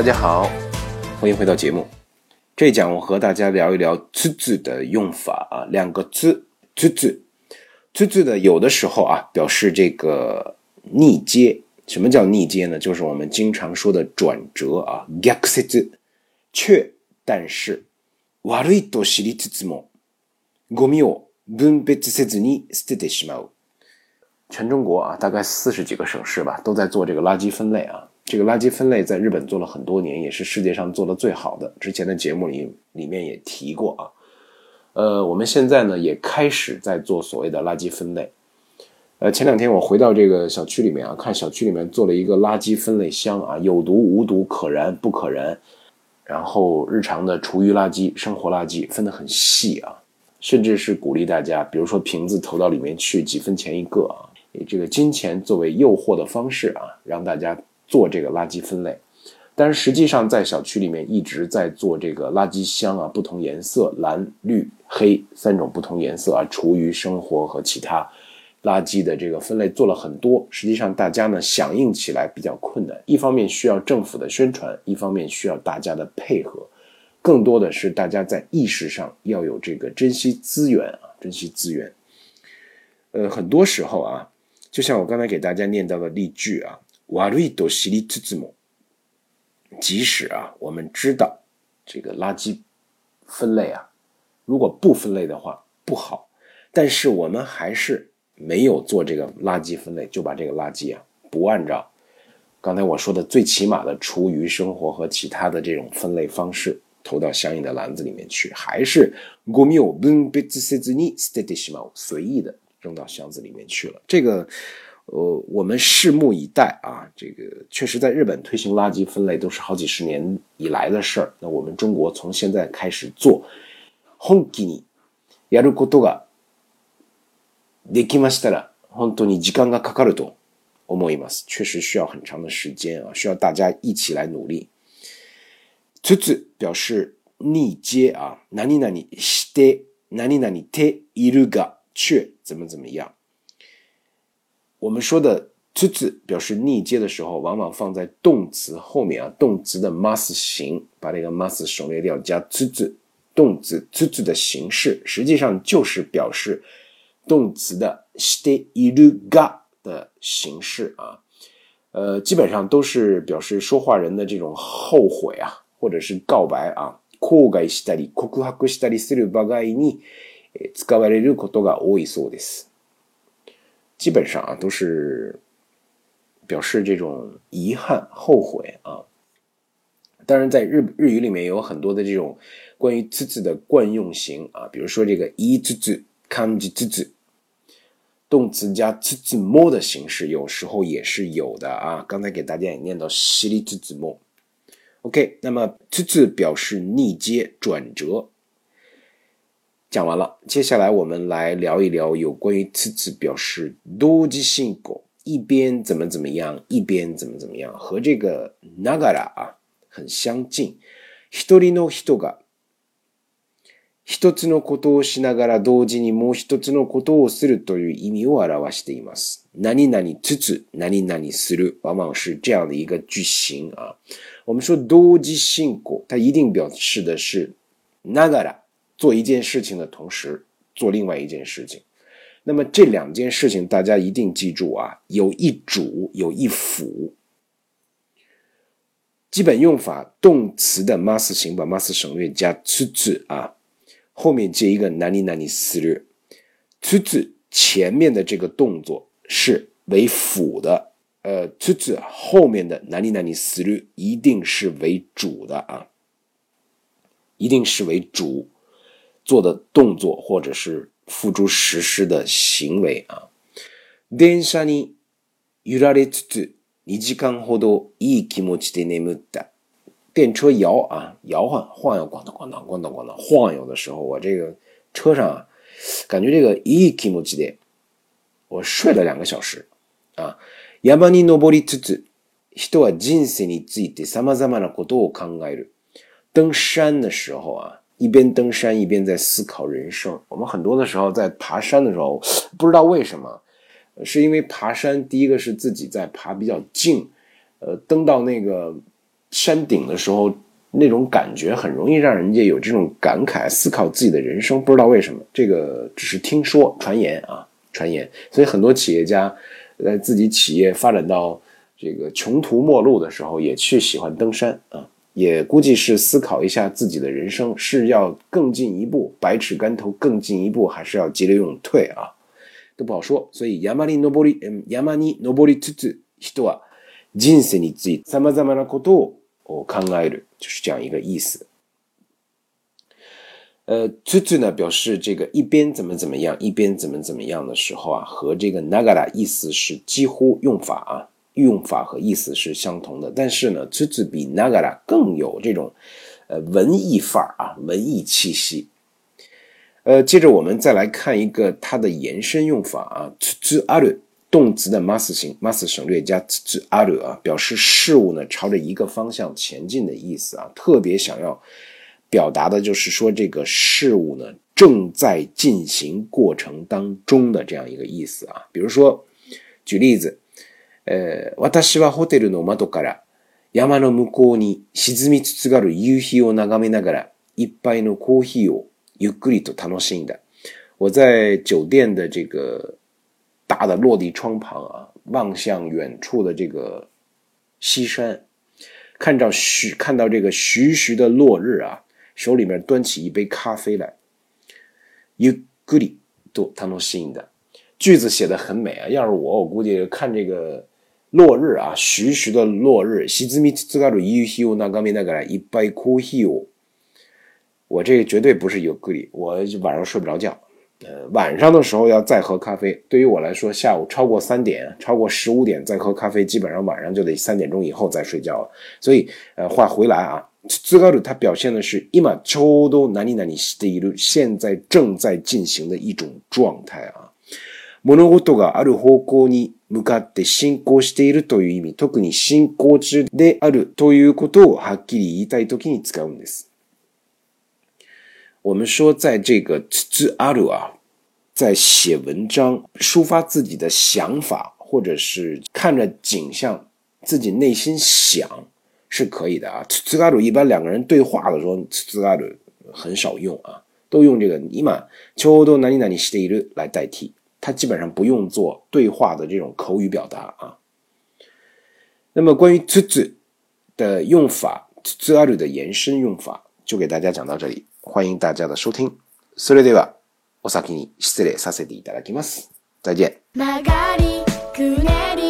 大家好，欢迎回到节目。这一讲我和大家聊一聊“つ字”的用法啊，两个字“つ字”，“つ字”的有的时候啊表示这个逆接。什么叫逆接呢？就是我们经常说的转折啊，逆接。却但是，悪いと知りつつも、ゴミを分別せずに捨ててしまう。全中国啊，大概四十几个省市吧，都在做这个垃圾分类啊。 这个垃圾分类在日本做了很多年，也是世界上做的最好的。之前的节目里里面也提过啊。呃，我们现在呢也开始在做所谓的垃圾分类。呃，前两天我回到这个小区里面啊，看小区里面做了一个垃圾分类箱啊，有毒、无毒、可燃、不可燃，然后日常的厨余垃圾、生活垃圾分得很细啊，甚至是鼓励大家，比如说瓶子投到里面去，几分钱一个啊。以这个金钱作为诱惑的方式啊，让大家做这个垃圾分类。但是实际上，在小区里面一直在做这个垃圾箱啊，不同颜色，蓝、绿、黑三种不同颜色啊，厨余、生活和其他垃圾的这个分类做了很多。实际上，大家呢响应起来比较困难。一方面需要政府的宣传，一方面需要大家的配合，更多的是大家在意识上要有这个珍惜资源啊，珍惜资源。呃，很多时候啊。就像我刚才给大家念到的例句啊，瓦瑞多西里兹兹姆。即使啊，我们知道这个垃圾分类啊，如果不分类的话不好，但是我们还是没有做这个垃圾分类，就把这个垃圾啊不按照刚才我说的最起码的厨余、生活和其他的这种分类方式投到相应的篮子里面去，还是ゴミを分別せずに捨ててしまう，随意的。扔到箱子里面去了。这个， 呃，我们拭目以待啊。这个确实，在日本推行垃圾分类都是好几十年以来的事儿。那我们中国从现在开始做，本気にやることができましたら、本当に時間がかかると思います。确实需要很长的时间啊，需要大家一起来努力。つつ表示逆接啊，何々して何々ているが。却怎么怎么样？ 我们说的“つつ”表示逆接的时候，往往放在动词后面啊，动词的 must 形，把这个 must 省略掉，加“つつ”。动词“つつ”的形式实际上就是表示动词的“しているが”的形式啊。呃，基本上都是表示说话人的这种后悔啊，或者是告白啊。後悔したり告白したりする場合に。使われることが多いそうです。 基本上啊，都是表示这种遗憾、后悔啊。当然，在日日语里面有很多的这种关于“つつ”的惯用型啊，比如说这个“いつつ”、“感じつつ”，动词加“つつも”的形式，有时候也是有的啊。刚才给大家也念到“しりつつも”。OK，那么“つつ”表示逆接、转折。 讲完了，接下来我们来聊一聊有关于次字表示多吉性狗一边怎么怎么样，一边怎么怎么样，和这个ながら啊很相近。一人の人が一つのことをしながら同時にもう一つのことをするという意味を表しています。何々つつ何々する，往往是这样的一个句型啊。我们说多吉性狗，它一定表示的是ながら。 做一件事情的同时做另外一件事情，那么这两件事情大家一定记住啊，有一主有一辅。基本用法，动词的 must 型把 must 省略，加 t 字啊，后面接一个 nani nani 思略。t 字前面的这个动作是为辅的，呃，t 字后面的 nani nani 思略一定是为主的啊，一定是为主。做的动作或者是付诸实施的行为啊。電車に揺られつつ2時間ほどいい気持ちで眠った。电车摇啊，摇晃晃悠，咣当咣当咣当咣当晃悠的时候，我这个车上啊，感觉这个いい気持ちで，我睡了两个小时啊。山に登りつつ、人は人生について様々なことを考える。登山的时候啊。 一边登山一边在思考人生。我们很多的时候在爬山的时候，不知道为什么，是因为爬山第一个是自己在爬比较静，呃，登到那个山顶的时候，那种感觉很容易让人家有这种感慨，思考自己的人生。不知道为什么，这个只是听说传言啊，传言。所以很多企业家，在自己企业发展到这个穷途末路的时候，也去喜欢登山啊，也估计是思考一下自己的人生是要更进一步，百尺竿头更进一步，还是要急流勇退啊，都不好说。所以山に登り、山に登りつつ、人は人生について様々なことを考える，就是这样一个意思。呃，つつ呢表示这个一边怎么怎么样，一边怎么怎么样的时候啊，和这个 nagara 意思是几乎用法啊， 用法和意思是相同的。但是呢，つつ比 nagara 更有这种呃文艺范儿啊，文艺气息。呃，接着我们再来看一个它的延伸用法啊，つつある。动词的 mas 形，mas 省略加 z a r 啊，表示事物呢朝着一个方向前进的意思啊。特别想要表达的就是说这个事物呢正在进行过程当中的这样一个意思啊。比如说，举例子， 呃，私はホテルの窓から山の向こうに沈みつつがる夕日を眺めながら一杯のコーヒーをゆっくりと楽しんだ。我在酒店的这个。大的落地窗旁啊，望向远处的这个西山，看到徐看到这个徐徐的落日啊，手里面端起一杯咖啡来。ゆっくりと楽しんだ。句子写的很美啊，要是我，我估计看这个落日啊，徐徐的落日。沈みつつがる夕日を眺めながら一杯コーヒーを。我这绝对不是ゆっくり，我晚上睡不着觉。呃，晚上的时候要再喝咖啡。对于我来说，下午超过三点、超过十五点再喝咖啡，基本上晚上就得三点钟以后再睡觉了。所以，呃，话回来啊，自高鲁它表现的是今ちょうど何々している，现在正在进行的一种状态啊。 物事がある方向に向かって進行しているという意味、特に進行中であるということをはっきり言いたいときに使うんです。我们说，在这个つある啊，在写文章、抒发自己的想法，或者是看着景象，自己内心想是可以的啊。つある一般两个人对话的时候，つある很少用啊，都用这个今ちょうど何々している来代替，它基本上不用做对话的这种口语表达啊。那么关于つつ的用法，つある的延伸用法，就给大家讲到这里。欢迎大家的收听。それではお先に失礼させていただきます。再见。曲がりくねりはしゃ